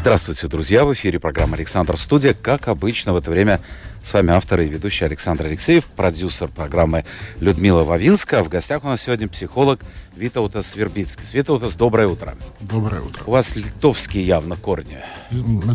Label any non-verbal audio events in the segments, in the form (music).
Здравствуйте, друзья! В эфире программа «Александр Студия». Как обычно, в это время с вами автор и ведущий Александр Алексеев, продюсер программы Людмила Вавинска. А в гостях у нас сегодня психолог Витаутас Вербицкий. Витаутас, доброе утро. Доброе утро. У вас литовские явно корни.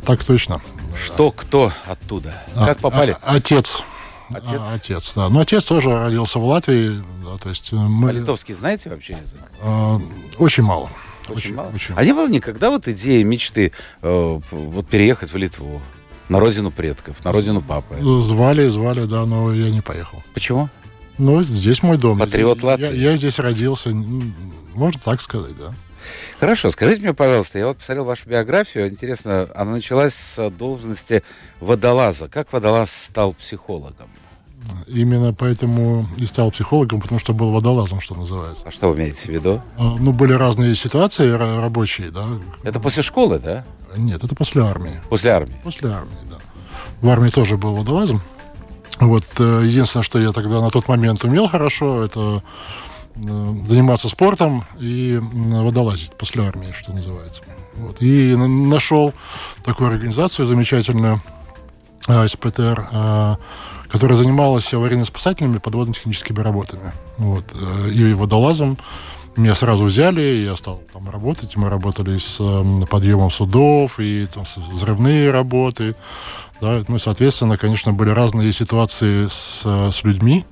Так точно. Что, кто оттуда? А, как попали? А, отец. Отец? А, отец, да. Но отец тоже родился в Латвии. Да, то есть мы... По-литовски знаете вообще язык? А, очень мало. Очень, очень мало. Очень. А не было никогда вот идеи, мечты э, вот переехать в Литву? На родину предков, на родину папы. Звали, звали, да, но я не поехал. Почему? Ну, здесь мой дом. Патриот Латвии? Я, я здесь родился, можно так сказать, да. Хорошо, скажите мне, пожалуйста, я вот посмотрел вашу биографию, интересно, она началась с должности водолаза. Как водолаз стал психологом? Именно поэтому и стал психологом, потому что был водолазом, что называется. А что вы имеете в виду? А, ну, были разные ситуации рабочие, да. Это после школы, да? Нет, это после армии. После армии? После армии, да. В армии тоже был водолазом. Вот э, единственное, что я тогда на тот момент умел хорошо, это э, заниматься спортом и водолазить после армии, что называется. Вот. И нашел такую организацию замечательную, э, СПТР, которая занималась аварийно-спасательными подводно-техническими работами. Вот. И водолазом меня сразу взяли, я стал там работать. Мы работали с э, подъемом судов и там, взрывные работы. Да, ну, соответственно, конечно, были разные ситуации с, с людьми.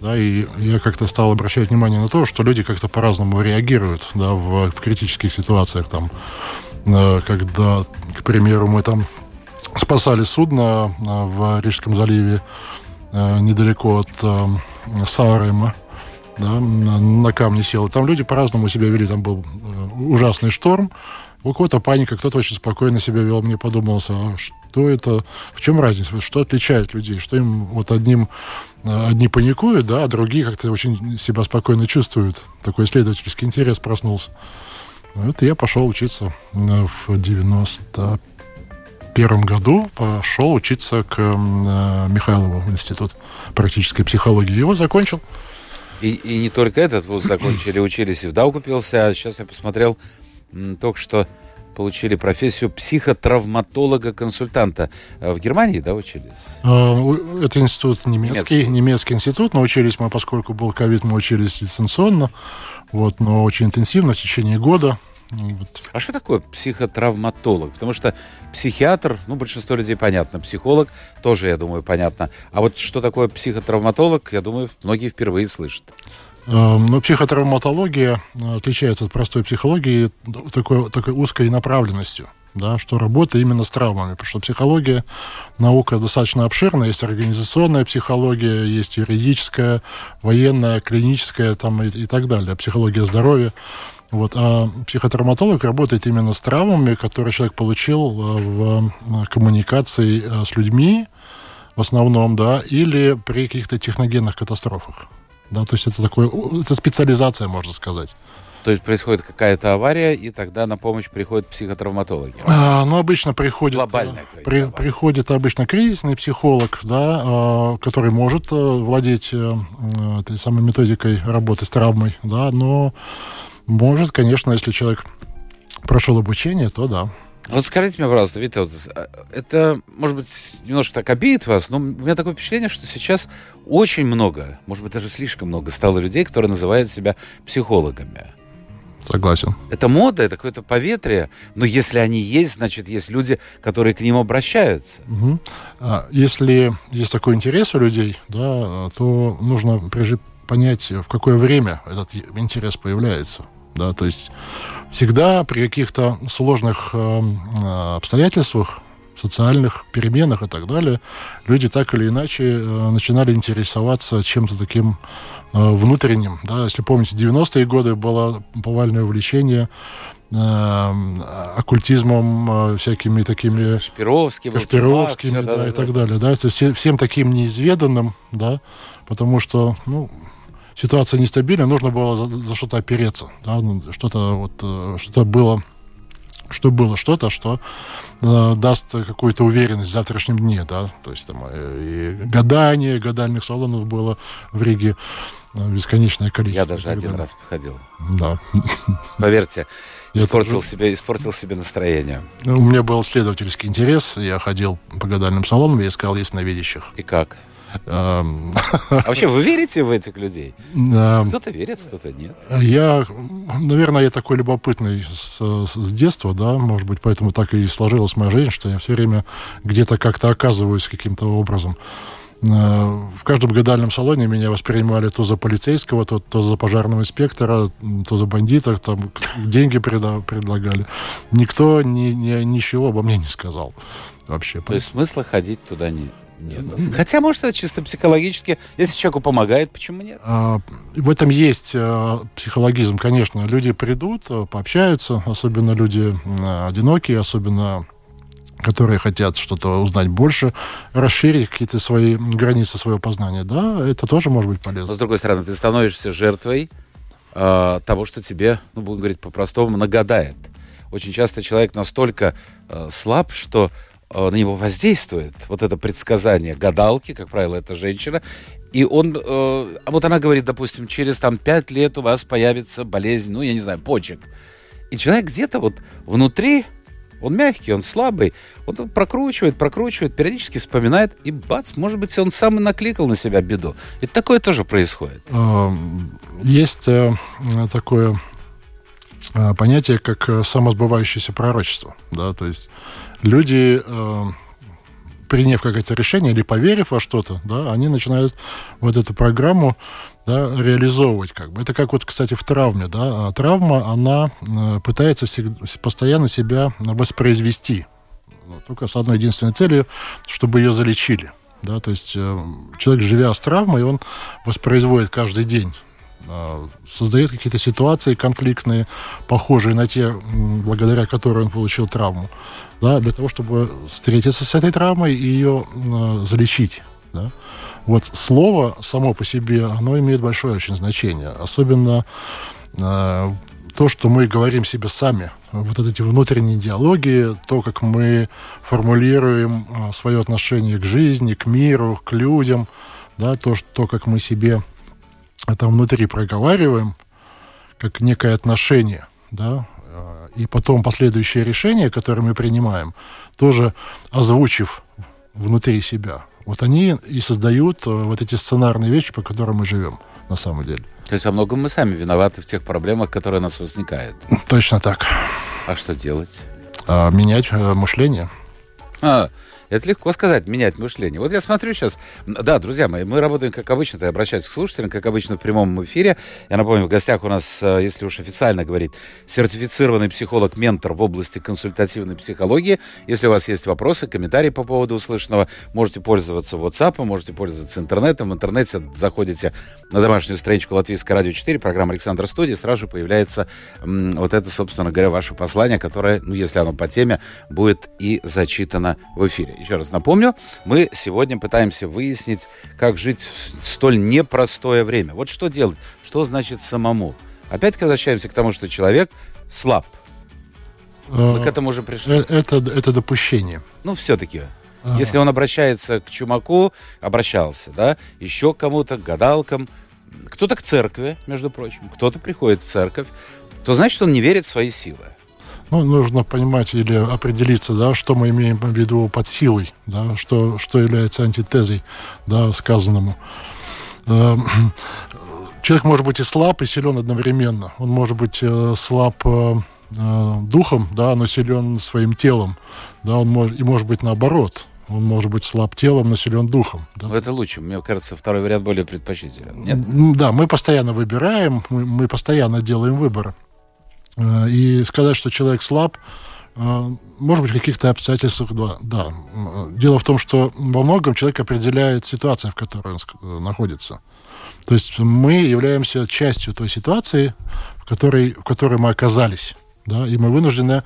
Да, и я как-то стал обращать внимание на то, что люди как-то по-разному реагируют да, в, в критических ситуациях. Там, э, когда, к примеру, мы там спасали судно э, в Рижском заливе э, недалеко от э, Саарема да, на, камне сел. Там люди по-разному себя вели. Там был э, ужасный шторм, у кого-то паника, кто-то очень спокойно себя вел. Мне подумалось, а что это, в чем разница, что отличает людей, что им вот одним, э, одни паникуют, да, а другие как-то очень себя спокойно чувствуют. Такой исследовательский интерес проснулся. Вот я пошел учиться э, в 90 первом году пошел учиться к Михайлову в институт практической психологии. Его закончил. И, и не только этот вуз закончили, учились и в Даугупилсе, а сейчас я посмотрел только что получили профессию психотравматолога-консультанта. Э, в Германии, да, учились? А, это институт немецкий, немецкий, немецкий институт, но учились мы, поскольку был ковид, мы учились дистанционно, вот, но очень интенсивно в течение года. Вот. А что такое психотравматолог? Потому что психиатр, ну, большинство людей понятно, психолог тоже, я думаю, понятно. А вот что такое психотравматолог, я думаю, многие впервые слышат. Но ну, психотравматология отличается от простой психологии такой, такой узкой направленностью да, что работа именно с травмами, потому что психология, наука достаточно обширная, есть организационная психология, есть юридическая, военная, клиническая там, и, и так далее, психология здоровья. Вот. А психотравматолог работает именно с травмами, которые человек получил э, в э, коммуникации э, с людьми, в основном, да, или при каких-то техногенных катастрофах. Да, то есть это такое, это специализация, можно сказать. То есть происходит какая-то авария, и тогда на помощь приходят психотравматологи. А, ну, обычно приходит... Глобальная при, Приходит обычно кризисный психолог, да, который может владеть этой самой методикой работы с травмой, да, но может, конечно, если человек прошел обучение, то да. Вот скажите мне, пожалуйста, Витя, а, это, может быть, немножко так обидит вас, но у меня такое впечатление, что сейчас очень много, может быть, даже слишком много стало людей, которые называют себя психологами. Согласен. Это мода, это какое-то поветрие. Но если они есть, значит, есть люди, которые к ним обращаются. Угу. Если есть такой интерес у людей, да, то нужно прежде понять, в какое время этот интерес появляется. Да, то есть всегда при каких-то сложных э, обстоятельствах, социальных переменах и так далее, люди так или иначе э, начинали интересоваться чем-то таким э, внутренним. Да? Если помните, 90-е годы было повальное увлечение э, оккультизмом, э, всякими такими... Кашпировским, Кашпировскими, да, да, да, и так далее. Да? То есть всем таким неизведанным, да, потому что, ну, ситуация нестабильна, нужно было за, за что-то опереться, да, ну, что-то вот, э, что-то было что было что-то, что э, даст какую-то уверенность в завтрашнем дне, да, то есть там э, и гадание, гадальных салонов было в Риге э, бесконечное количество. Я даже один раз походил. Да. Поверьте, испортил, себе, испортил себе настроение. У меня был исследовательский интерес, я ходил по гадальным салонам, я искал ясновидящих. И как? А вообще, вы верите в этих людей? Кто-то верит, кто-то нет. Я, наверное, я такой любопытный с, с детства, да, может быть, поэтому так и сложилась моя жизнь, что я все время где-то как-то оказываюсь каким-то образом. Э, в каждом гадальном салоне меня воспринимали то за полицейского, то, то за пожарного инспектора, то за бандита, там деньги предлагали. Никто ни, ни, ничего обо мне не сказал вообще. То есть смысла ходить туда не, нет. Хотя, может, это чисто психологически. Если человеку помогает, почему нет? А, в этом есть а, психологизм, конечно. Люди придут, а, пообщаются, особенно люди а, одинокие, особенно которые хотят что-то узнать больше, расширить какие-то свои границы своего познания, да, это тоже может быть полезно. Но, с другой стороны, ты становишься жертвой э, того, что тебе, ну, будем говорить по-простому, нагадает. Очень часто человек настолько э, слаб, что Э, на него воздействует вот это предсказание гадалки, как правило, это женщина, и он, э, а вот она говорит, допустим, через там пять лет у вас появится болезнь, ну, я не знаю, почек. И человек где-то вот внутри, он мягкий, он слабый, он прокручивает, прокручивает, периодически вспоминает, и бац, может быть, он сам и накликал на себя беду. И такое тоже происходит. Эм, есть э, такое понятие, как самосбывающееся пророчество, да, то есть люди, э, приняв какое-то решение или поверив во что-то, да, они начинают вот эту программу да, реализовывать как бы. Это как вот, кстати, в травме, да, а травма, она э, пытается всегда, постоянно себя воспроизвести, только с одной единственной целью, чтобы ее залечили. Да, то есть э, человек, живя с травмой, он воспроизводит каждый день э, создает какие-то ситуации конфликтные, похожие на те, благодаря которым он получил травму да, для того, чтобы встретиться с этой травмой и ее э, залечить. Да. Вот слово само по себе, оно имеет большое очень значение. Особенно э, то, что мы говорим себе сами. Вот эти внутренние диалоги, то, как мы формулируем свое отношение к жизни, к миру, к людям, да, то, то, как мы себе это внутри проговариваем, как некое отношение, да, и потом последующие решения, которые мы принимаем, тоже озвучив внутри себя. Вот они и создают э, вот эти сценарные вещи, по которым мы живем на самом деле. То есть во многом мы сами виноваты в тех проблемах, которые у нас возникают. Точно так. А что делать? А, менять э, мышление. А, это легко сказать, менять мышление. Вот я смотрю сейчас... Да, друзья мои, мы работаем, как обычно, я обращаюсь к слушателям, как обычно, в прямом эфире. Я напомню, в гостях у нас, э, если уж официально говорить, сертифицированный психолог-ментор в области консультативной психологии. Если у вас есть вопросы, комментарии по поводу услышанного, можете пользоваться WhatsApp, можете пользоваться интернетом. В интернете заходите на домашнюю страничку Латвийского радио 4, программа Александра Студии, сразу же появляется вот это, собственно говоря, ваше послание, которое, ну, если оно по теме, будет и зачитано в эфире. Еще раз напомню, мы сегодня пытаемся выяснить, как жить в столь непростое время. Вот что делать, что значит самому. Опять-таки возвращаемся к тому, что человек слаб. Мы к этому уже пришли. Э, это, это допущение. Ну, все-таки. Ага. Если он обращается к чумаку, обращался, да, еще кому-то, к гадалкам, кто-то к церкви, между прочим, кто-то приходит в церковь, то значит, он не верит в свои силы. Ну, нужно понимать или определиться, да, что мы имеем в виду под силой, да, что, что является антитезой да, сказанному. Эм, (clears throat) человек может быть и слаб, и силен одновременно. Он может быть э, слаб э, э, духом, да, но силен своим телом. Да, он может, и может быть наоборот. Он может быть слаб телом, но силен духом. Да? Ну, это лучше. Мне кажется, второй вариант более предпочтителен. Нет? Да, мы постоянно выбираем, мы, мы постоянно делаем выбор. Э, и сказать, что человек слаб, э, может быть, в каких-то обстоятельствах, да, да. Дело в том, что во многом человек определяет ситуацию, в которой он э, находится. То есть мы являемся частью той ситуации, в которой, в которой мы оказались. Да, и мы вынуждены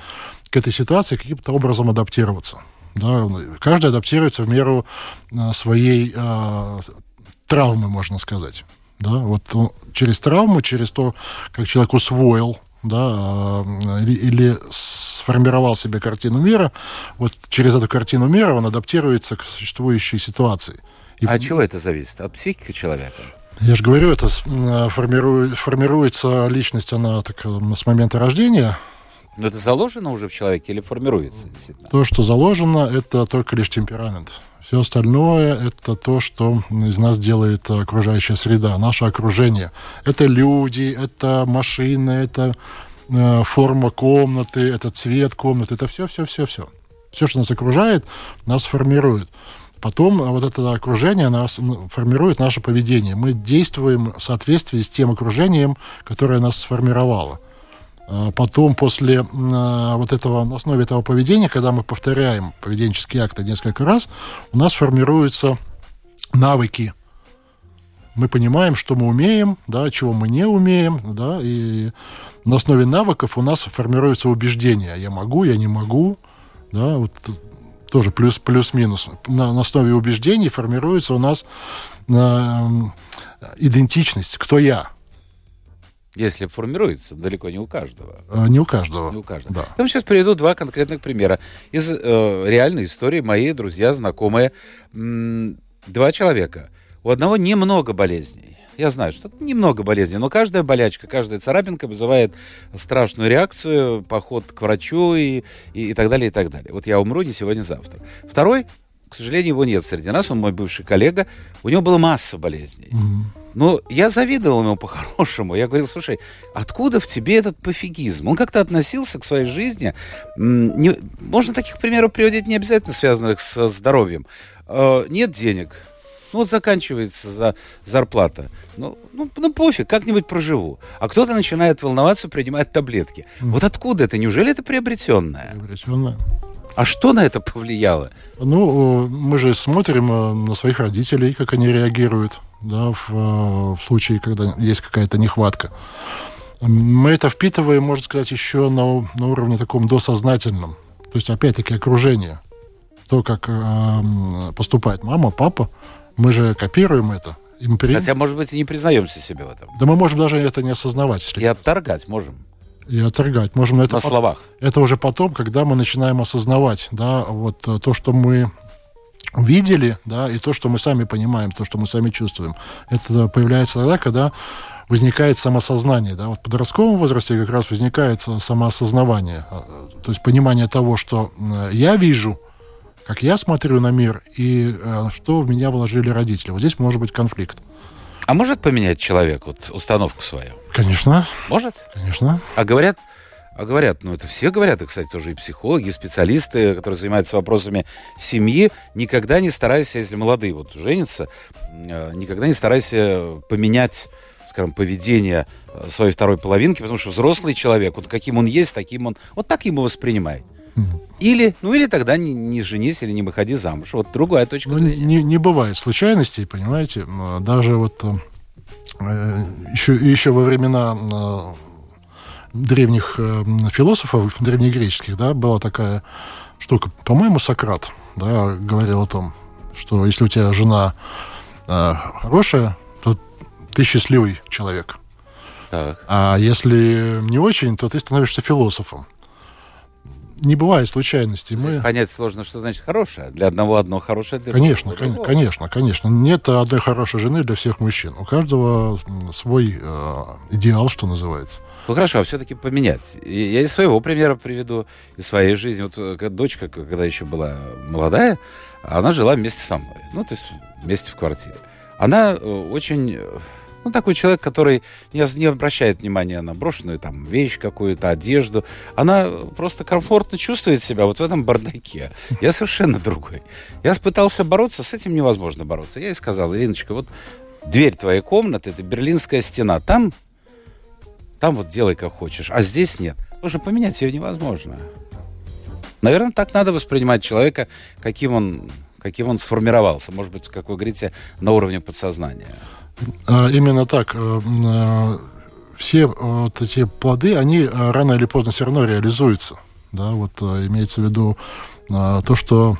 к этой ситуации каким-то образом адаптироваться. Да, каждый адаптируется в меру своей э, травмы, можно сказать. Да, вот через травму, через то, как человек усвоил да, или, или сформировал себе картину мира, вот через эту картину мира он адаптируется к существующей ситуации. И... А от чего это зависит? От психики человека? Я же говорю, это формирует, формируется личность, она так, с момента рождения. Но это заложено уже в человеке или формируется? То, что заложено, это только лишь темперамент. Все остальное – это то, что из нас делает окружающая среда, наше окружение. Это люди, это машины, это э, форма комнаты, это цвет комнаты, это все, все, что нас окружает, нас формирует. Потом вот это окружение нас формирует наше поведение. Мы действуем в соответствии с тем окружением, которое нас сформировало. А потом, после а, вот этого, на основе этого поведения, когда мы повторяем поведенческие акты несколько раз, у нас формируются навыки. Мы понимаем, что мы умеем, да, чего мы не умеем, да, и на основе навыков у нас формируются убеждения. Я могу, я не могу, да, вот тоже плюс, плюс-минус. На, на основе убеждений формируется у нас э, идентичность, кто я. Если формируется, далеко не у каждого. А, не у каждого. Не у каждого. Да. Я вам сейчас приведу два конкретных примера из э, реальной истории. Мои друзья, знакомые. М- два человека. У одного немного болезней. Я знаю, что немного болезней, но каждая болячка, каждая царапинка вызывает страшную реакцию, поход к врачу и, и, и так далее, и так далее. Вот я умру не сегодня, завтра. Второй, к сожалению, его нет среди нас, он мой бывший коллега, у него была масса болезней. Mm-hmm. Но я завидовал ему (laughs) по-хорошему. Я говорил, слушай, откуда в тебе этот пофигизм? Он как-то относился к своей жизни. Не, можно таких примеров приводить не обязательно связанных с здоровьем. Э, нет денег. Ну вот заканчивается за зарплата. Ну, ну, ну пофиг, как-нибудь проживу. А кто-то начинает волноваться, принимает таблетки. Mm. Вот откуда это? Неужели это приобретенное? Приобретенное. А что на это повлияло? Ну, мы же смотрим э, на своих родителей, как они реагируют да, в, э, в случае, когда есть какая-то нехватка. Мы это впитываем, можно сказать, еще на, на уровне таком досознательном. То есть, опять-таки, окружение. То, как э, поступает мама, папа, мы же копируем это. И мы при... Хотя, может быть, и не признаемся себе в этом. Да мы можем даже это не осознавать. Если и отторгать можем. И отторгать. Можем это на пот... словах. Это уже потом, когда мы начинаем осознавать, да, вот э, то, что мы видели, да, и то, что мы сами понимаем, то, что мы сами чувствуем. Это появляется тогда, когда возникает самосознание. Да? Вот в подростковом возрасте как раз возникает самоосознавание. А, то есть понимание того, что я вижу, как я смотрю на мир, и э, что в меня вложили родители. Вот здесь может быть конфликт. А может поменять человек вот установку свою? Конечно. Может? Конечно. А говорят, а говорят, ну это все говорят, и, кстати, тоже и психологи, и специалисты, которые занимаются вопросами семьи, никогда не старайся, если молодые вот женятся, э, никогда не старайся поменять, скажем, поведение э, своей второй половинки, потому что взрослый человек, вот каким он есть, таким он, вот так ему воспринимай. Или, ну или тогда не, не женись или не выходи замуж. Вот другая точка ну, зрения. Не, не бывает случайностей, понимаете. Даже вот э, еще, еще во времена древних э, философов, древнегреческих, да, была такая штука. По-моему, Сократ, да, говорил о том, что если у тебя жена э, хорошая, то ты счастливый человек. Так. А если не очень, то ты становишься философом. Не бывает случайностей. Мы... Понять сложно, что значит хорошее. Для одного одно хорошее, для конечно, другого. Конечно, конечно. Нет одной хорошей жены для всех мужчин. У каждого свой э, идеал, что называется. Ну хорошо, а все-таки поменять. Я из своего примера приведу, из своей жизни. Вот э, дочка, когда еще была молодая, она жила вместе со мной. Ну, то есть вместе в квартире. Она э, очень э, ну, такой человек, который не, не обращает внимания на брошенную там вещь какую-то, одежду. Она просто комфортно чувствует себя вот в этом бардаке. Я совершенно другой. Я пытался бороться, с этим невозможно бороться. Я ей сказал, Ириночка, вот дверь твоей комнаты, это берлинская стена, там там вот делай как хочешь, а здесь нет. Что поменять ее невозможно. Наверное, так надо воспринимать человека, каким он, каким он сформировался. Может быть, как вы говорите, на уровне подсознания. А, именно так. Э, э, все вот эти плоды, они э, рано или поздно все равно реализуются. Да, вот имеется в виду то, что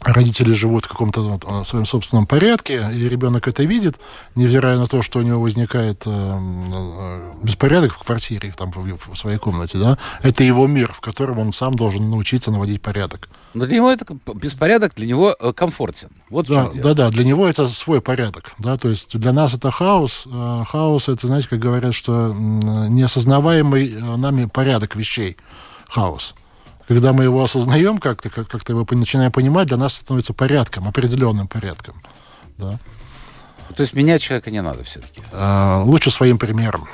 родители живут в каком-то э, своем собственном порядке, и ребенок это видит, невзирая на то, что у него возникает э, э, беспорядок в квартире, там, в, в своей комнате, да, это его мир, в котором он сам должен научиться наводить порядок. Но для него это беспорядок, для него комфортен. Вот да, да, да, для него это свой порядок, да, то есть для нас это хаос, хаос это, знаете, как говорят, что неосознаваемый нами порядок вещей, хаос когда мы его осознаем как-то, как-то его начинаем понимать, для нас становится порядком, определенным порядком. Да. То есть менять человека не надо все-таки? А, лучше своим примером.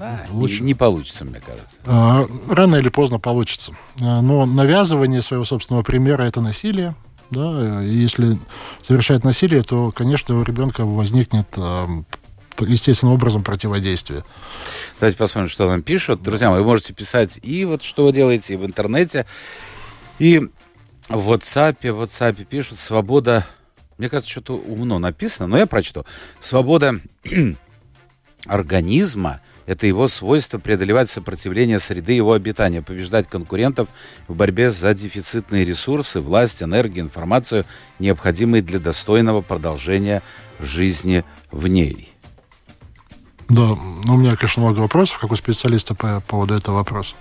А, лучше. Не, не получится, мне кажется. А, рано или поздно получится. А, но навязывание своего собственного примера это насилие. Да, и если совершать насилие, то, конечно, у ребенка возникнет а, естественным образом противодействие. Давайте посмотрим, что нам пишут. Друзья, вы можете писать и вот что вы делаете, и в интернете, и в WhatsApp, в WhatsApp пишут «Свобода...» Мне кажется, что-то умно написано, но я прочту. «Свобода (clears throat) организма — это его свойство преодолевать сопротивление среды его обитания, побеждать конкурентов в борьбе за дефицитные ресурсы, власть, энергию, информацию, необходимые для достойного продолжения жизни в ней». Да, ну, у меня, конечно, много вопросов, как у специалиста по поводу этого вопроса.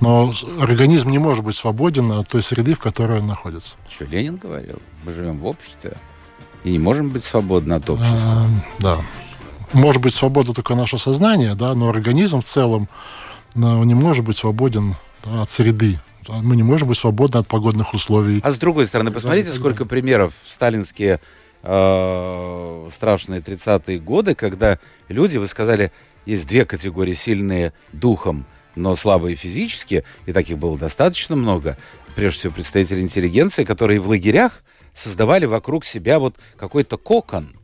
Но организм не может быть свободен от той среды, в которой он находится. Что Ленин говорил? Мы живем в обществе и не можем быть свободны от общества. А, да. Может быть свободно только наше сознание, да, но организм в целом ну, не может быть свободен да, от среды. Мы не можем быть свободны от погодных условий. А с другой стороны, посмотрите, сколько примеров сталинские э, страшные 30-е годы, когда люди, вы сказали, есть две категории, сильные духом, но слабые физически, и таких было достаточно много, прежде всего представители интеллигенции, которые в лагерях создавали вокруг себя вот какой-то кокон.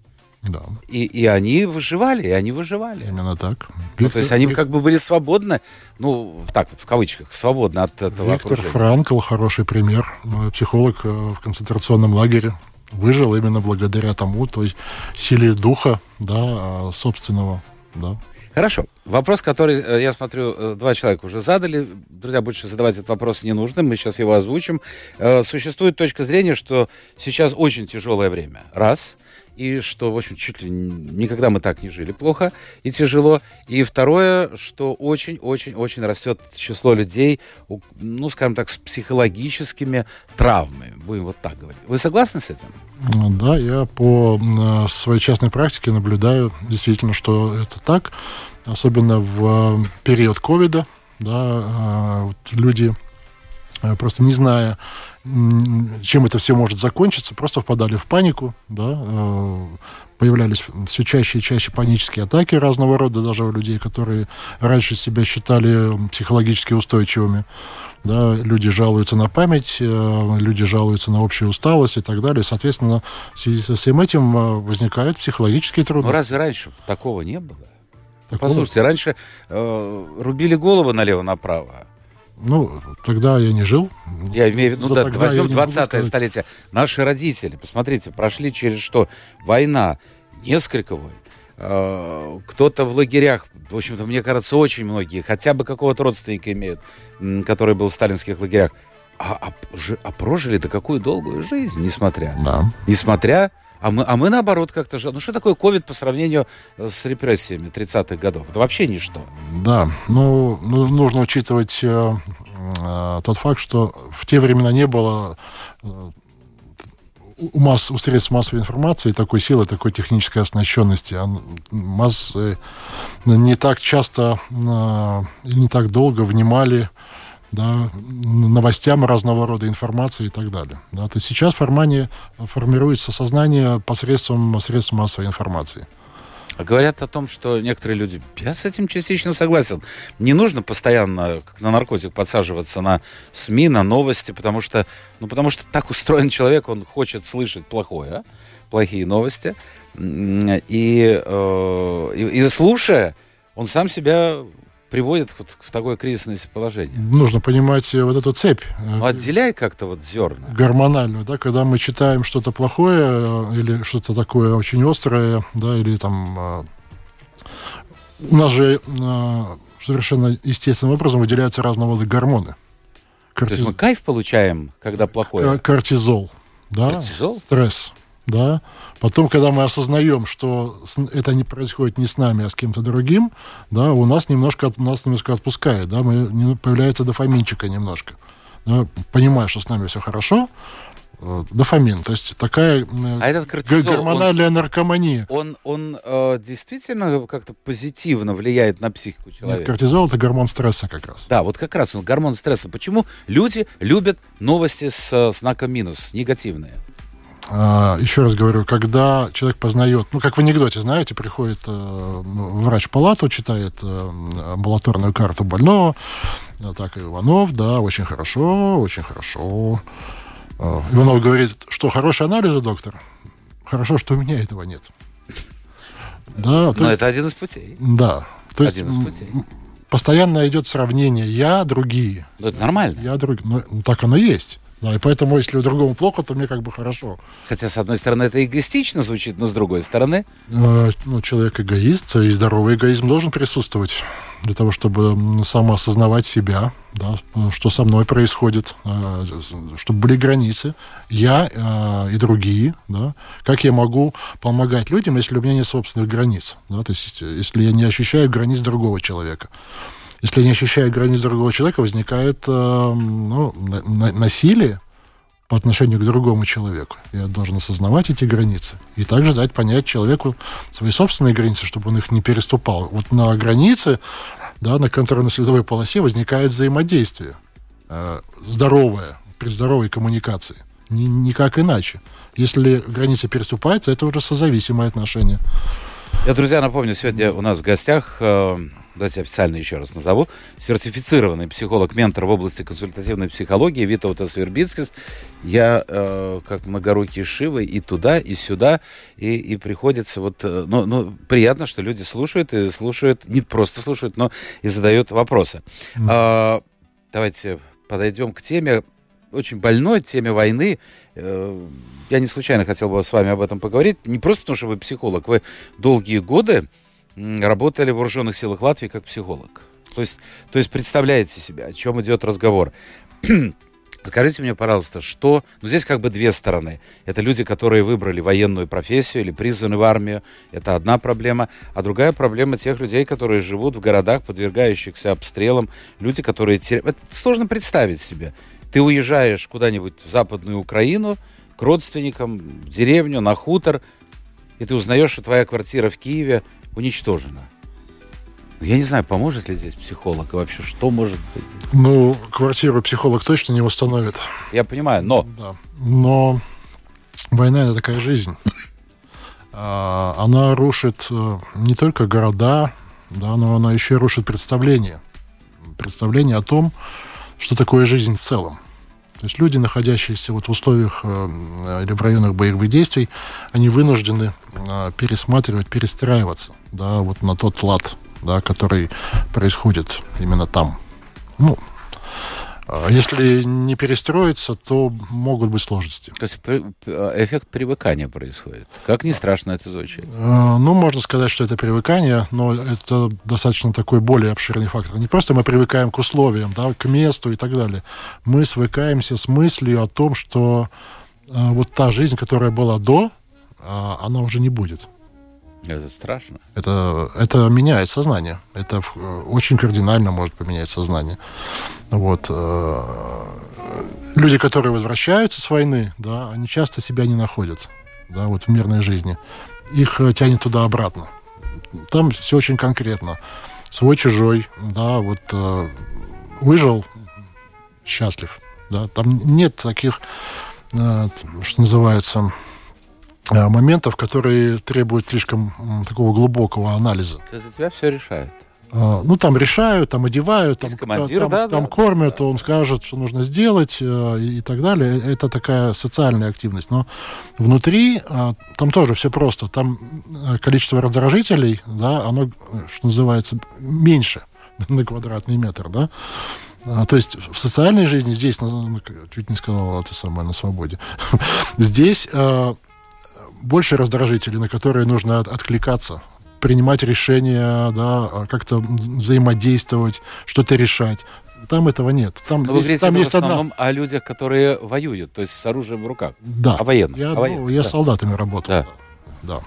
Да. И, и они выживали, и они выживали. Именно так. Ну, то есть они как бы были свободны, ну, так вот, в кавычках, свободны от этого Виктор окружения. Франкл хороший пример. Психолог э, в концентрационном лагере выжил именно благодаря тому, то есть силе духа, да, а, собственного, да. Хорошо. Вопрос, который, э, я смотрю, э, два человека уже задали. Друзья, больше задавать этот вопрос не нужно. Мы сейчас его озвучим. Э, существует точка зрения, что сейчас очень тяжелое время. Раз и что, в общем, чуть ли никогда мы так не жили плохо и тяжело. И второе, что очень-очень-очень растет число людей, ну, скажем так, с психологическими травмами, будем вот так говорить. Вы согласны с этим? Ну да, я по э, своей частной практике наблюдаю действительно, что это так, особенно в период ковида, да, вот люди э, просто не зная чем это все может закончиться, просто впадали в панику, да, э, появлялись все чаще и чаще панические атаки разного рода, даже у людей, которые раньше себя считали психологически устойчивыми. Да, люди жалуются на память, э, люди жалуются на общую усталость и так далее. Соответственно, в связи со всем этим э, возникают психологические трудности. Ну разве раньше такого не было? Такого? Послушайте, раньше э, рубили голову налево-направо. Ну, тогда я не жил. Я имею в виду, ну да, возьмем 20-е столетие. Наши родители, посмотрите, прошли через что? Война, несколько войн. А, кто-то в лагерях, в общем-то, мне кажется, очень многие, хотя бы какого-то родственника имеют, который был в сталинских лагерях. А, а, а прожили то какую долгую жизнь, несмотря. Да. Несмотря а мы, а мы наоборот как-то же... Ну что такое ковид по сравнению с репрессиями 30-х годов? Это вообще ничто. Да, ну, ну нужно учитывать э, э, тот факт, что в те времена не было э, у, масс, у средств массовой информации такой силы, такой технической оснащенности. Массы не так часто, э, не так долго внимали да, новостям разного рода информации и так далее. Да. То есть сейчас формане формируется сознание посредством средств массовой информации. А говорят о том, что некоторые люди, я с этим частично согласен, не нужно постоянно, как на наркотик, подсаживаться на СМИ, на новости, потому что, ну, потому что так устроен человек, он хочет слышать плохое, а? плохие новости, и, э, и, и слушая, он сам себя приводит вот в такое кризисное положение. Нужно понимать э, вот эту цепь. Ну, отделяй как-то вот зерна. Гормональную, да, когда мы читаем что-то плохое э, или что-то такое очень острое, да, или там... Э, у нас же совершенно естественным образом выделяются разного рода гормоны. Кортиз... То есть мы кайф получаем, когда плохое? Кортизол, да, Кортизол? стресс, да. Потом, когда мы осознаем, что это не происходит не с нами, а с кем-то другим, да, у нас немножко, нас немножко отпускает, да, мы, появляется дофаминчика немножко. Да, понимая, что с нами все хорошо, э, дофамин. То есть такая э, а этот кортизол, гормональная он, наркомания. Он, он э, действительно как-то позитивно влияет на психику человека? Нет, кортизол это гормон стресса как раз. Да, вот как раз он гормон стресса. Почему люди любят новости с э, знаком минус, негативные? А, еще раз говорю, когда человек познает, ну, как в анекдоте, знаете, приходит э, врач в палату, читает э, амбулаторную карту больного, э, так, Иванов, да, очень хорошо, очень хорошо. Э, Иванов говорит, что хороший анализы, доктор? Хорошо, что у меня этого нет. Да, Но есть, это один из путей. Да. То один есть, из путей. Постоянно идет сравнение я, другие. Ну, это нормально. Я, другие. Ну, так оно есть. Да, и поэтому, если другому плохо, то мне как бы хорошо. Хотя, с одной стороны, это эгоистично звучит, но с другой стороны... Э, ну, человек эгоист, и здоровый эгоизм должен присутствовать для того, чтобы самоосознавать себя, да, что со мной происходит, э, чтобы были границы, я э, и другие, да, как я могу помогать людям, если у меня нет собственных границ, да, то есть если я не ощущаю границ другого человека. Если не ощущаю границ другого человека, возникает э, ну, на, насилие по отношению к другому человеку. Я должен осознавать эти границы и также дать понять человеку свои собственные границы, чтобы он их не переступал. Вот на границе, да, на контрольно-следовой полосе возникает взаимодействие э, здоровое, при здоровой коммуникации. Ни, никак иначе. Если граница переступается, это уже созависимое отношение. Я, друзья, напомню, сегодня у нас в гостях э, давайте официально еще раз назову, сертифицированный психолог-ментор в области консультативной психологии Витаутас Вербицкис. Я, э, как многорукий Шивы, и туда, и сюда, и, и приходится вот... Э, ну, ну, приятно, что люди слушают, и слушают, не просто слушают, но и задают вопросы. Mm. А, давайте подойдем к теме, очень больной теме войны. Я не случайно хотел бы с вами об этом поговорить. Не просто потому, что вы психолог, вы долгие годы работали в вооруженных силах Латвии как психолог. То есть, то есть представляете себе, о чем идет разговор. (clears throat) Скажите мне, пожалуйста, что... Ну, здесь как бы две стороны. Это люди, которые выбрали военную профессию или призваны в армию. Это одна проблема. А другая проблема тех людей, которые живут в городах, подвергающихся обстрелам. Люди, которые... Это сложно представить себе. Ты уезжаешь куда-нибудь в Западную Украину к родственникам, в деревню, на хутор, и ты узнаешь, что твоя квартира в Киеве уничтожена. Я не знаю, поможет ли здесь психолог и вообще что может быть? Ну, квартиру психолог точно не восстановит. Я понимаю, но... Да. Но война — это такая жизнь. А, она рушит э, не только города, да, но она еще и рушит представление. Представление о том, что такое жизнь в целом. То есть люди, находящиеся вот в условиях э, или в районах боевых действий, они вынуждены э, пересматривать, перестраиваться да, вот на тот лад, да, который происходит именно там. Ну, если не перестроиться, то могут быть сложности. То есть эффект привыкания происходит. Как не страшно это звучит? А, ну, можно сказать, что это привыкание, но это достаточно такой более обширный фактор. Не просто мы привыкаем к условиям, да, к месту и так далее. Мы свыкаемся с мыслью о том, что а, вот та жизнь, которая была до, она уже не будет. Это страшно. Это, это меняет сознание. Это очень кардинально может поменять сознание. Вот. Э, люди, которые возвращаются с войны, да, они часто себя не находят да, вот в мирной жизни. Их э, тянет туда-обратно. Там все очень конкретно. Свой, чужой, да, вот э, выжил, счастлив. Да, там нет таких, что называется, Э, моментов, которые требуют слишком такого глубокого анализа. То есть за тебя все решают? А, ну, там решают, там одевают, там, командир, там, да, там да, кормят, да. он скажет, что нужно сделать э, и, и так далее. Это такая социальная активность. Но внутри а, там тоже все просто. Там э, количество раздражителей, да, оно, что называется, меньше (laughs) на квадратный метр, да. А, то есть в социальной жизни здесь, чуть не сказал это самое, на свободе, (laughs) здесь больше раздражителей, на которые нужно откликаться, принимать решения, да, а как-то взаимодействовать, что-то решать. Там этого нет. Там, Но вы есть, говорите там в есть одна... основном о людях, которые воюют, то есть с оружием в руках. Да. О военных. Я, о военных, ну, я да. с солдатами работал. Да. Да.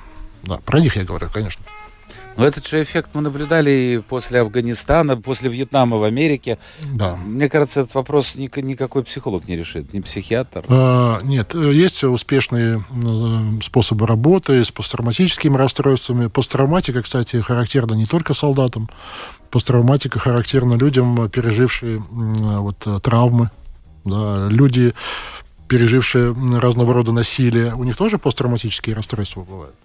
да. Про них я говорю, конечно. Но этот же эффект мы наблюдали и после Афганистана, после Вьетнама в Америке. Да. Мне кажется, этот вопрос ник- никакой психолог не решит, ни психиатр. А, Нет, э, есть успешные э, способы работы с посттравматическими расстройствами. Посттравматика, кстати, характерна не только солдатам. Посттравматика характерна людям, э, пережившие м, вот, э, травмы. Да, люди, пережившие разного рода насилие, у них тоже посттравматические расстройства бывают.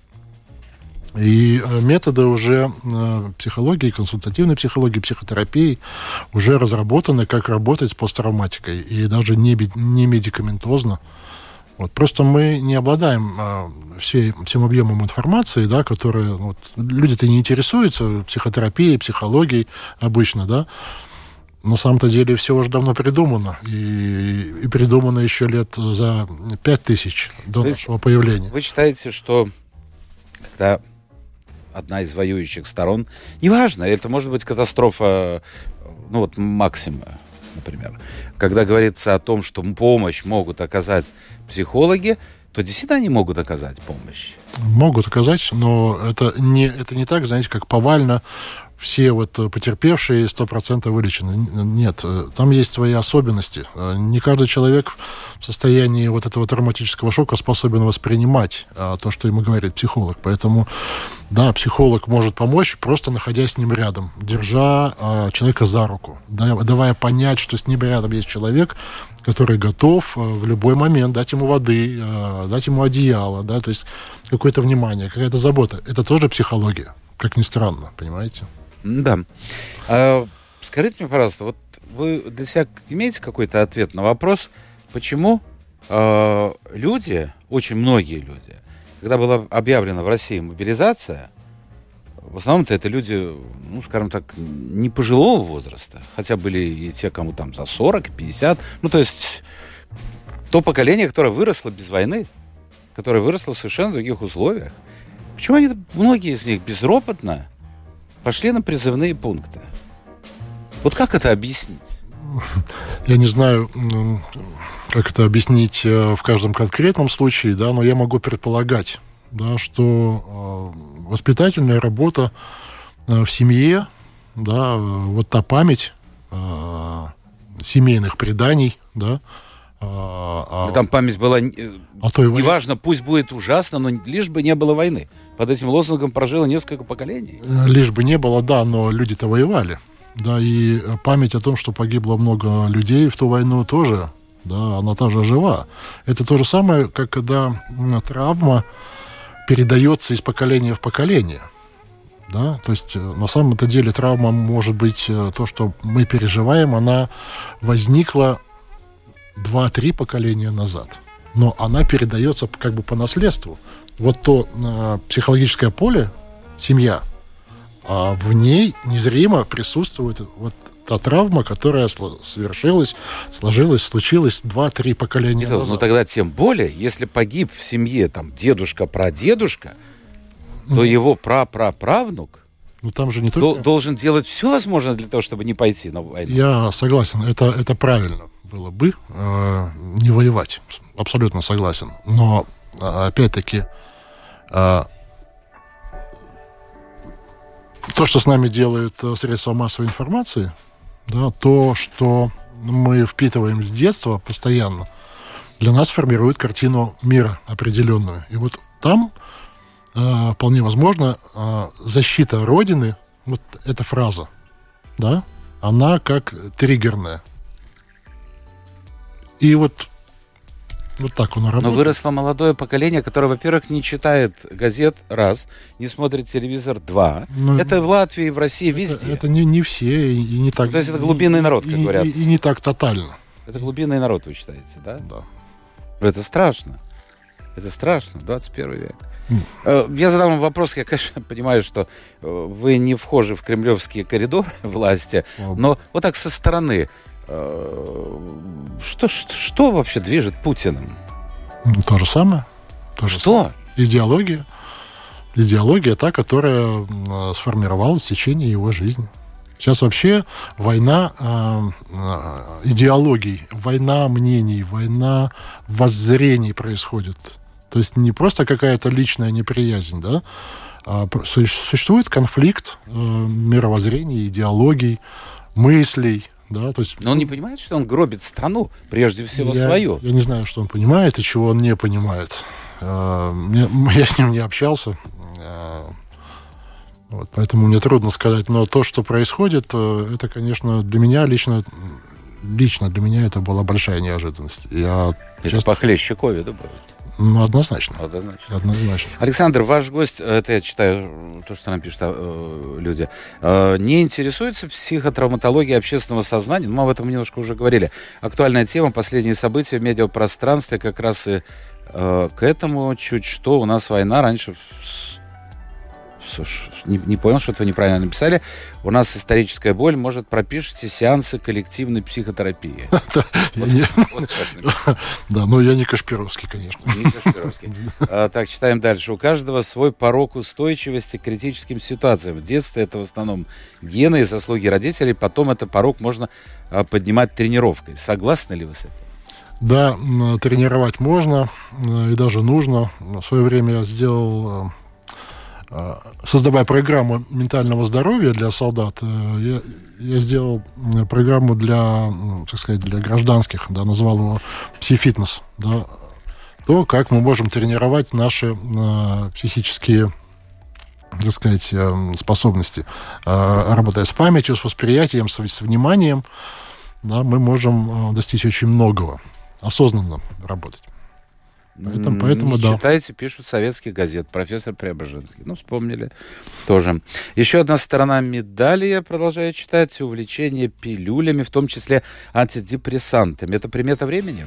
И э, методы уже э, психологии, консультативной психологии, психотерапии уже разработаны, как работать с посттравматикой. И даже не, не медикаментозно. Вот. Просто мы не обладаем а, всей, всем объемом информации, да, которые... ну, Вот, люди-то не интересуются психотерапией, психологией обычно, да. На самом-то деле все уже давно придумано. И, и придумано еще лет за пять тысяч до То нашего появления. Вы считаете, что когда одна из воюющих сторон, неважно, это может быть катастрофа, ну вот Максима, например, когда говорится о том, что помощь могут оказать психологи, то действительно они могут оказать помощь. Могут оказать, но это не, это не так, знаете, как повально все вот э, потерпевшие 100% вылечены. Н- Нет, э, там есть свои особенности. Э, Не каждый человек в состоянии вот этого травматического шока способен воспринимать то, что ему говорит психолог. Поэтому, да, психолог может помочь, просто находясь с ним рядом, держа человека за руку, да, давая понять, что с ним рядом есть человек, который готов э, в любой момент дать ему воды, э, дать ему одеяло, да, то есть какое-то внимание, какая-то забота. Это тоже психология, как ни странно, понимаете? Да. А, скажите мне, пожалуйста, вот вы для себя имеете какой-то ответ на вопрос, почему э, люди, очень многие люди, когда была объявлена в России мобилизация, в основном-то это люди, ну, скажем так, не пожилого возраста, хотя были и те, кому там за 40, 50, ну, то есть то поколение, которое выросло без войны, которое выросло в совершенно других условиях. Почему они, многие из них безропотно пошли на призывные пункты? Вот как это объяснить? Я не знаю, как это объяснить э, в каждом конкретном случае, да, но я могу предполагать, да, что э, воспитательная работа э, в семье, да, вот та память семейных преданий, да, э, а- Там память была... э, а то войны. Неважно, пусть будет ужасно, но лишь бы не было войны. Под этим лозунгом прожило несколько поколений. Э, Лишь бы не было, да, но люди-то воевали. Да, и э, память о том, что погибло много людей в ту войну тоже, да, она тоже жива. Это то же самое, как когда травма передается из поколения в поколение. Да? То есть на самом-то деле травма может быть то, что мы переживаем, она возникла 2-3 поколения назад. Но она передается как бы по наследству. Вот то э, психологическое поле, семья, а в ней незримо присутствует вот та травма, которая совершилась, сложилась, случилась 2-3 поколения Это, ну назад. тогда тем более, если погиб в семье там дедушка-прадедушка, то его прапраправнук Но там же не только... должен делать все возможное для того, чтобы не пойти на войну. Я согласен, это, это правильно было бы э, не воевать. Абсолютно согласен. Но э, опять-таки э, то, что с нами делает э, средства массовой информации, да, то, что мы впитываем с детства постоянно, для нас формирует картину мира определенную. И вот там э, вполне возможно э, защита Родины, вот эта фраза, да, она как триггерная. И вот, вот так он Но работает. выросло молодое поколение, которое, во-первых, не читает газет, раз, не смотрит телевизор, два. Ну, это в Латвии, в России, везде. Это, это не, не все, и, не так... То есть это глубинный народ, как и- говорят. И, и не так тотально. Это глубинный народ, вы считаете, да? Да. Но Это страшно. Это страшно, 21 век. Э, Я задам вам вопрос, я, конечно, (laughs) понимаю, что э, вы не вхожи в кремлевские коридоры (laughs) власти, Слава но вот так со стороны, что, что, что вообще движет Путиным? Ну, То же самое. То же самое. Что? Идеология. Идеология та, которая м, сформировалась в течение его жизни. Сейчас вообще война э, э, идеологий, война мнений, война воззрений происходит. То есть не просто какая-то личная неприязнь, да, а существует конфликт э, мировоззрений, идеологий, мыслей, да, то есть... Но он не понимает, что он гробит страну, прежде всего я, свою. Я не знаю, что он понимает и чего он не понимает. Э, (laughs) я с ним не общался, э, вот, поэтому мне трудно сказать. Но то, что происходит, э, это, конечно, для меня лично, лично для меня это была большая неожиданность. Я, это честно... похлеще ковида будет. Ну, однозначно. Однозначно. Однозначно. Александр, ваш гость, это я читаю то, что нам пишут э, люди, э, не интересуется психотравматологией общественного сознания. Ну, мы об этом немножко уже говорили. Актуальная тема, последние события в медиапространстве как раз и э, к этому чуть что. У нас война раньше Слушай, не, не понял, что-то вы неправильно написали. У нас историческая боль, может, пропишите сеансы коллективной психотерапии. (laughs) (laughs) Да, но я не Кашпировский, конечно. Не Кашпировский. (laughs) А, так, читаем дальше. У каждого свой порог устойчивости к критическим ситуациям. В детстве это в основном гены и заслуги родителей. Потом это порог можно а, поднимать тренировкой. Согласны ли вы с этим? Да, тренировать можно и даже нужно. В свое время я сделал Э, создавая программу ментального здоровья для солдат, э, я, я сделал э, программу для, так сказать, для гражданских, да, назвал его псифитнес, да, то, как мы можем тренировать наши э, психические так сказать, способности. Работая с памятью, с восприятием, с, с вниманием, да, мы можем достичь очень многого. Осознанно работать. Поэтому, поэтому да. Читайте, пишут советских газет. Профессор Преображенский. Ну, вспомнили тоже. Еще одна сторона медали, я продолжаю читать. Увлечение пилюлями, в том числе антидепрессантами. Это примета времени?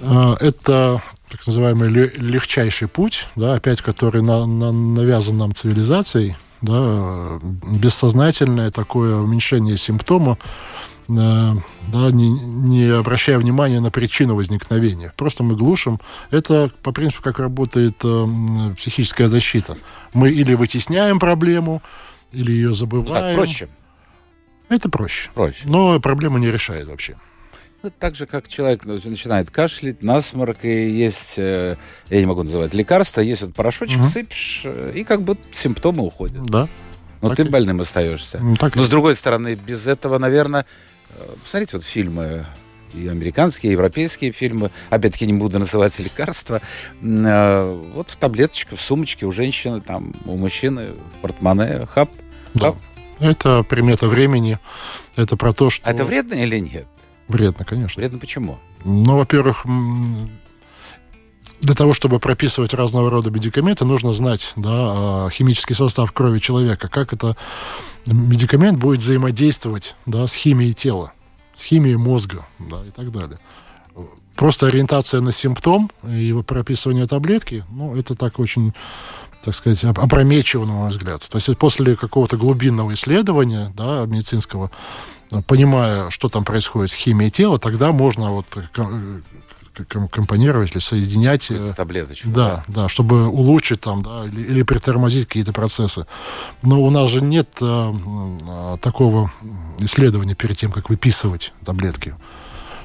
А, это так называемый легчайший путь, да, опять который на, на, навязан нам цивилизацией, да, бессознательное такое уменьшение симптома, да, не, не обращая внимания на причину возникновения. Просто мы глушим. Это по принципу, как работает э, психическая защита. Мы или вытесняем проблему, или ее забываем. Так проще. Это проще. Проще. Но проблема не решает вообще. Ну, так же, как человек начинает кашлять, насморк, и есть, э, я не могу называть лекарства, есть вот порошочек, угу. сыпешь, э, и как бы симптомы уходят. Да. Но так ты и... больным остаешься. Ну, так Но, и... с другой стороны, без этого, наверное, Посмотрите вот фильмы и американские, и европейские фильмы. Опять-таки не буду называть лекарства. Э, вот в таблеточке, в сумочке у женщины, там, у мужчины, в портмоне, хап. Да. Хап. Это примета времени. Это про то, что... А это вредно или нет? Вредно, конечно. Вредно почему? Ну, во-первых, для того, чтобы прописывать разного рода медикаменты, нужно знать да, а, химический состав крови человека, как это медикамент будет взаимодействовать да, с химией тела, с химией мозга да, и так далее. Просто ориентация на симптом и его прописывание таблетки, ну, это так очень, так сказать, опрометчиво, на мой взгляд. То есть после какого-то глубинного исследования да, медицинского, понимая, что там происходит с химией тела, тогда можно вот компонировать или соединять. Э, таблеточку. Да, да, да, чтобы улучшить там, да, или, или притормозить какие-то процессы. Но у нас же нет а, такого исследования перед тем, как выписывать таблетки.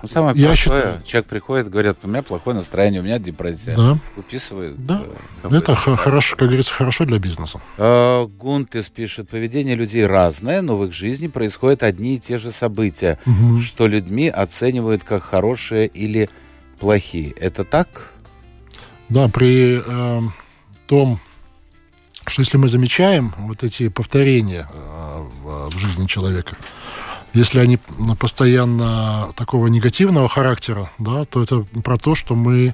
Ну, самое я простое, считаю... человек приходит, говорит, у меня плохое настроение, у меня депрессия. Да. Выписывает. Да. Э, Это хорошо, как говорится, хорошо для бизнеса. Э, Гунтес пишет, поведение людей разное, но в их жизни происходят одни и те же события, угу. что людьми оценивают как хорошее или плохие. Это так? Да, при э, том, что если мы замечаем вот эти повторения э, в, жизни человека, если они постоянно такого негативного характера, да, то это про то, что мы, э,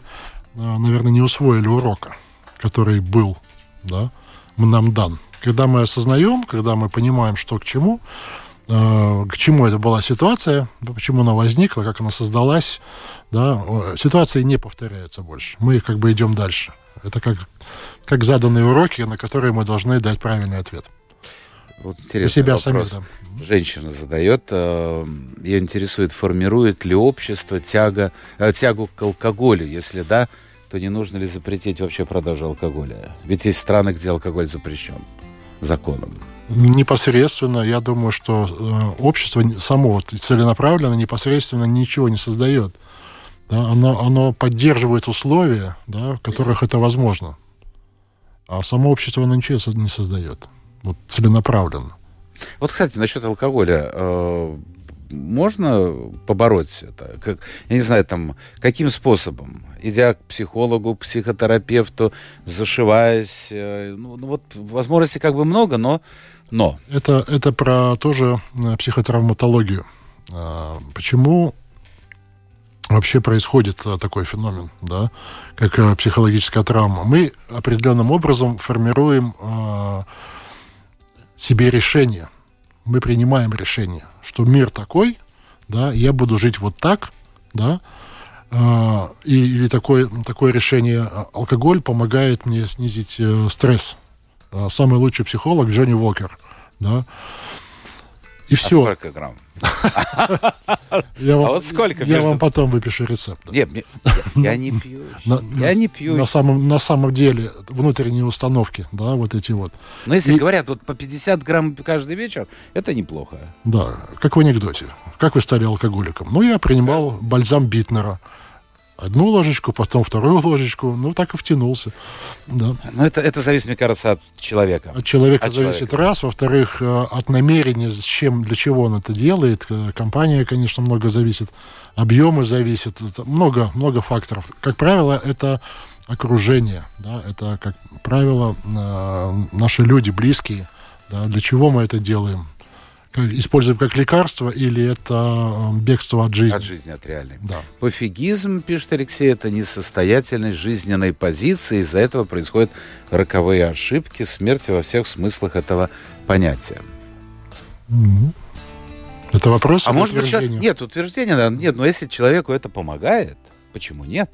наверное, не усвоили урока, который был, да, нам дан. Когда мы осознаем, когда мы понимаем, что к чему, к чему это была ситуация, почему она возникла, как она создалась, да, ситуации не повторяются больше. Мы как бы идем дальше. Это как, как заданные уроки, на которые мы должны дать правильный ответ. Вот интересный себя вопрос. Самих, да. Женщина задает, э, ее интересует, формирует ли общество тяга, э, тягу к алкоголю. Если да, то не нужно ли запретить вообще продажу алкоголя? Ведь есть страны, где алкоголь запрещен. Законом? Непосредственно, я думаю, что э, общество само целенаправленно непосредственно ничего не создает. Да, оно, оно поддерживает условия, да, в которых это возможно. А само общество оно ничего не создает. Вот целенаправленно. Вот, кстати, насчет алкоголя. Э, можно побороть это? Как, я не знаю, там, каким способом? Идя к психологу, психотерапевту, зашиваясь. Э, ну, ну вот возможностей как бы много, но... но. Это, это про тоже э, психотравматологию. А, почему вообще происходит э, такой феномен, да, как психологическая травма? Мы определенным образом формируем себе решение. Мы принимаем решение что мир такой, да, я буду жить вот так, да, э, и, или такое, такое решение, а, алкоголь помогает мне снизить э, стресс. Э, самый лучший психолог Джонни Уокер, да, и а все. сколько грамм? (laughs) Я вам, а вот сколько? Я между... вам потом выпишу рецепт. Нет, я, не пью. я не пью. На самом, на самом деле внутренние установки, да, вот эти вот. Но если говорят, вот по 50 грамм каждый вечер, это неплохо. Да, как в анекдоте. Как вы стали алкоголиком? Ну, я принимал бальзам Битнера одну ложечку, потом вторую ложечку, ну, так и втянулся. Да. Но это, это зависит, мне кажется, от человека. От человека от зависит человека. раз. Во-вторых, э, от намерения, с чем, для чего он это делает. Э, компания, конечно, много зависит. Объемы зависят. Много, много факторов. Как правило, это окружение. Да? Это, как правило, э, наши люди близкие. Да? Для чего мы это делаем? Используем как лекарство, или это э, бегство от жизни? От жизни, от реальной. Да. Пофигизм, пишет Алексей, это несостоятельность жизненной позиции, из-за этого происходят роковые ошибки, смерти во всех смыслах этого понятия. Это вопрос А может быть, нет, утверждение, нет, но если человеку это помогает, почему нет?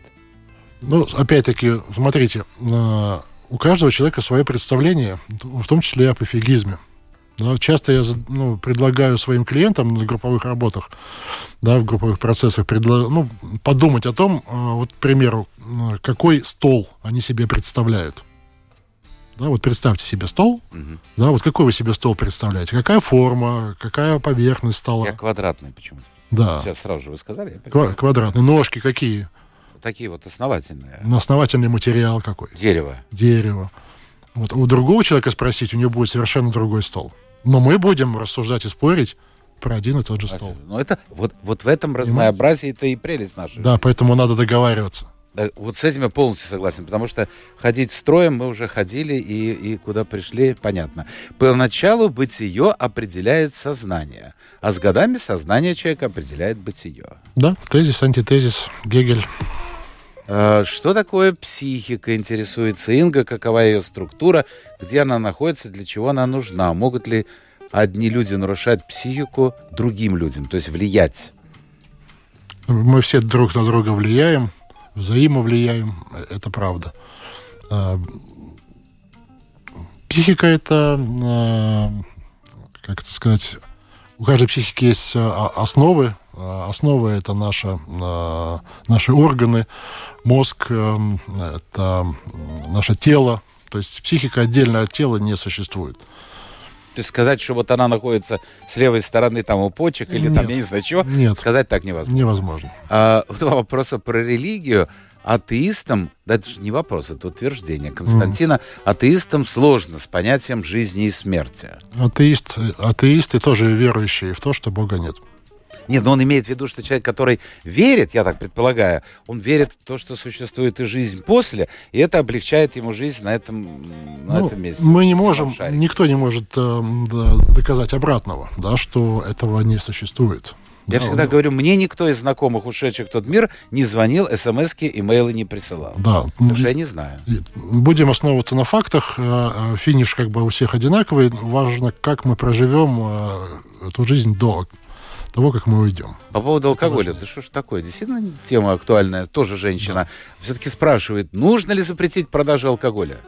Ну, опять-таки, смотрите, э, у каждого человека свое представление, в том числе и о пофигизме. Да, часто я ну, предлагаю своим клиентам на групповых работах, да, в групповых процессах, предла... ну, подумать о том, а, вот, к примеру, какой стол они себе представляют. Да, вот представьте себе стол, угу. да, вот какой вы себе стол представляете, какая форма, какая поверхность стола. Я квадратный почему-то. Да. Сейчас сразу же вы сказали. Ква- квадратный. Ножки какие? Такие вот основательные. Основательный материал какой? Дерево. Дерево. Вот у другого человека спросить, у него будет совершенно другой стол. Но мы будем рассуждать и спорить про один и тот же стол. Но это вот, вот в этом разнообразии это и прелесть наша. Да, поэтому надо договариваться. Да, вот с этим я полностью согласен, потому что ходить строем мы уже ходили и, и куда пришли, понятно. Поначалу бытие определяет сознание, а с годами сознание человека определяет бытие. Да, тезис, антитезис, Гегель. А, что такое психика, интересуется Инга, какова ее структура, где она находится, для чего она нужна, могут ли одни люди нарушать психику другим людям, то есть влиять? Мы все друг на друга влияем, взаимовлияем, это правда. А, психика это, а, как это сказать, у каждой психики есть основы, основы это наша, наши органы, мозг, эм, это наше тело. То есть психика отдельно от тела не существует. То есть сказать, что вот она находится с левой стороны там у почек или нет, там, я не знаю чего, нет, сказать так невозможно. Невозможно. А, два вопроса про религию. Атеистам, да это же не вопрос, это утверждение Константина, mm. атеистам сложно с понятием жизни и смерти. Атеист, атеисты тоже верующие в то, что Бога нет. Нет, но он имеет в виду, что человек, который верит, я так предполагаю, он верит в то, что существует и жизнь после, и это облегчает ему жизнь на этом, на ну, этом месте. Мы не можем, никто не может э, доказать обратного, да, что этого не существует. Я да, всегда он... говорю, мне никто из знакомых, ушедших в тот мир, не звонил, смс-ки, имейлы не присылал. Да. Потому что я не знаю. Будем основываться на фактах. Э, э, финиш как бы у всех одинаковый. Важно, как мы проживем э, эту жизнь до того, как мы уйдем. По поводу алкоголя, да что ж такое? Действительно тема актуальная, тоже женщина. Да. Все-таки спрашивает, нужно ли запретить продажу алкоголя?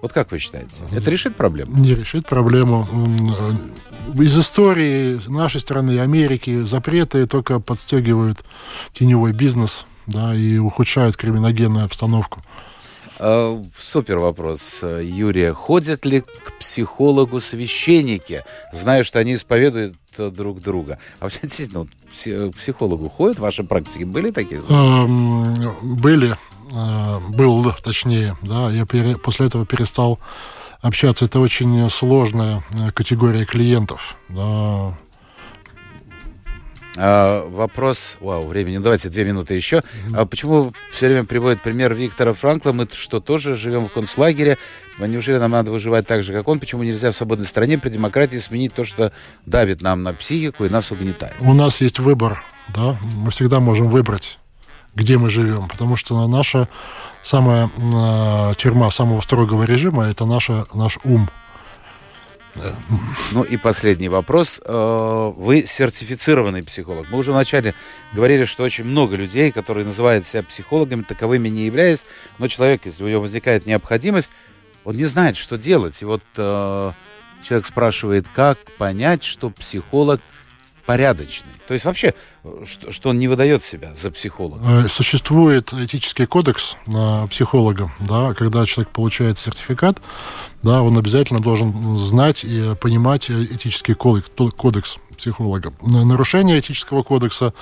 Вот как вы считаете? Это решит проблему? Не решит проблему. Из истории нашей страны Америки запреты только подстегивают теневой бизнес да, и ухудшают криминогенную обстановку. Э, Супер вопрос. Юрия, ходят ли к психологу священники? Знаю, что они исповедуют э, друг друга. А вообще, (laughs) действительно, вот к психологу ходят в вашей практике? Были такие? Эм, Были, э, был, точнее, да, я пере- после этого перестал общаться. Это очень сложная э, категория клиентов, да. А, вопрос, вау, времени, давайте две минуты еще. А почему все время приводит пример Виктора Франкла? Мы что, тоже живем в концлагере? А Неужели нам надо выживать так же, как он? Почему нельзя в свободной стране при демократии сменить то, что давит нам на психику и нас угнетает? У нас есть выбор, да, мы всегда можем выбрать, где мы живем, потому что наша самая э, тюрьма самого строгого режима это наша, наш ум. Ну и последний вопрос. Э, Вы сертифицированный психолог. Мы уже вначале говорили, что очень много людей, которые называют себя психологами, таковыми не являясь, но человек, если у него возникает необходимость, он не знает, что делать. И вот э, человек спрашивает, как понять, что психолог порядочный. То есть вообще, что, что он не выдает себя за психолога. Э, Существует этический кодекс э, психолога, да, когда человек получает сертификат, да, он обязательно должен знать и понимать э, этический кодекс, кодекс психолога. На- Нарушение этического кодекса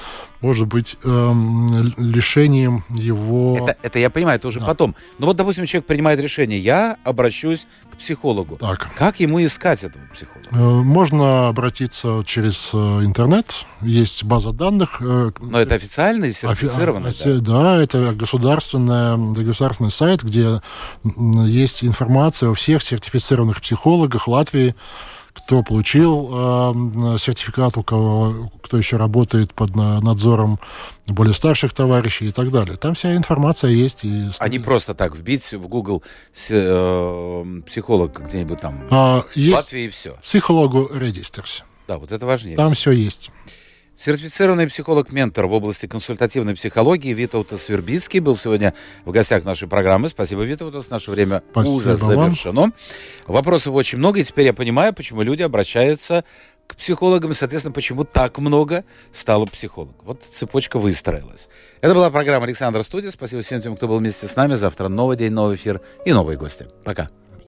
может быть эм, лишением его... Это, это я понимаю, это уже Да. потом. Но вот, допустим, человек принимает решение, я обращусь к психологу. Так. Как ему искать этого психолога? Э, Можно обратиться через э, интернет, есть база данных. э, Но это официальный, Офи- сертифицированный, а, да? да, это государственная, государственный сайт, где есть информация о всех сертифицированных психологах Латвии, кто получил э, сертификат, у кого, кто еще работает под на- надзором более старших товарищей и так далее. Там вся информация есть. И... А не просто так вбить в Google э, психолог где-нибудь там А, в Латвии и все. психологу Регистерс. Да, вот это важнее. Там все есть. Сертифицированный психолог-ментор в области консультативной психологии Витаутас Вербицкий был сегодня в гостях нашей программы. Спасибо, Витаутас. Наше время Спасибо уже вам. завершено. Вопросов очень много, и теперь я понимаю, почему люди обращаются к психологам, и, соответственно, почему так много стало психологов. Вот цепочка выстроилась. Это была программа Александра Студия. Спасибо всем тем, кто был вместе с нами. Завтра новый день, новый эфир и новые гости. Пока.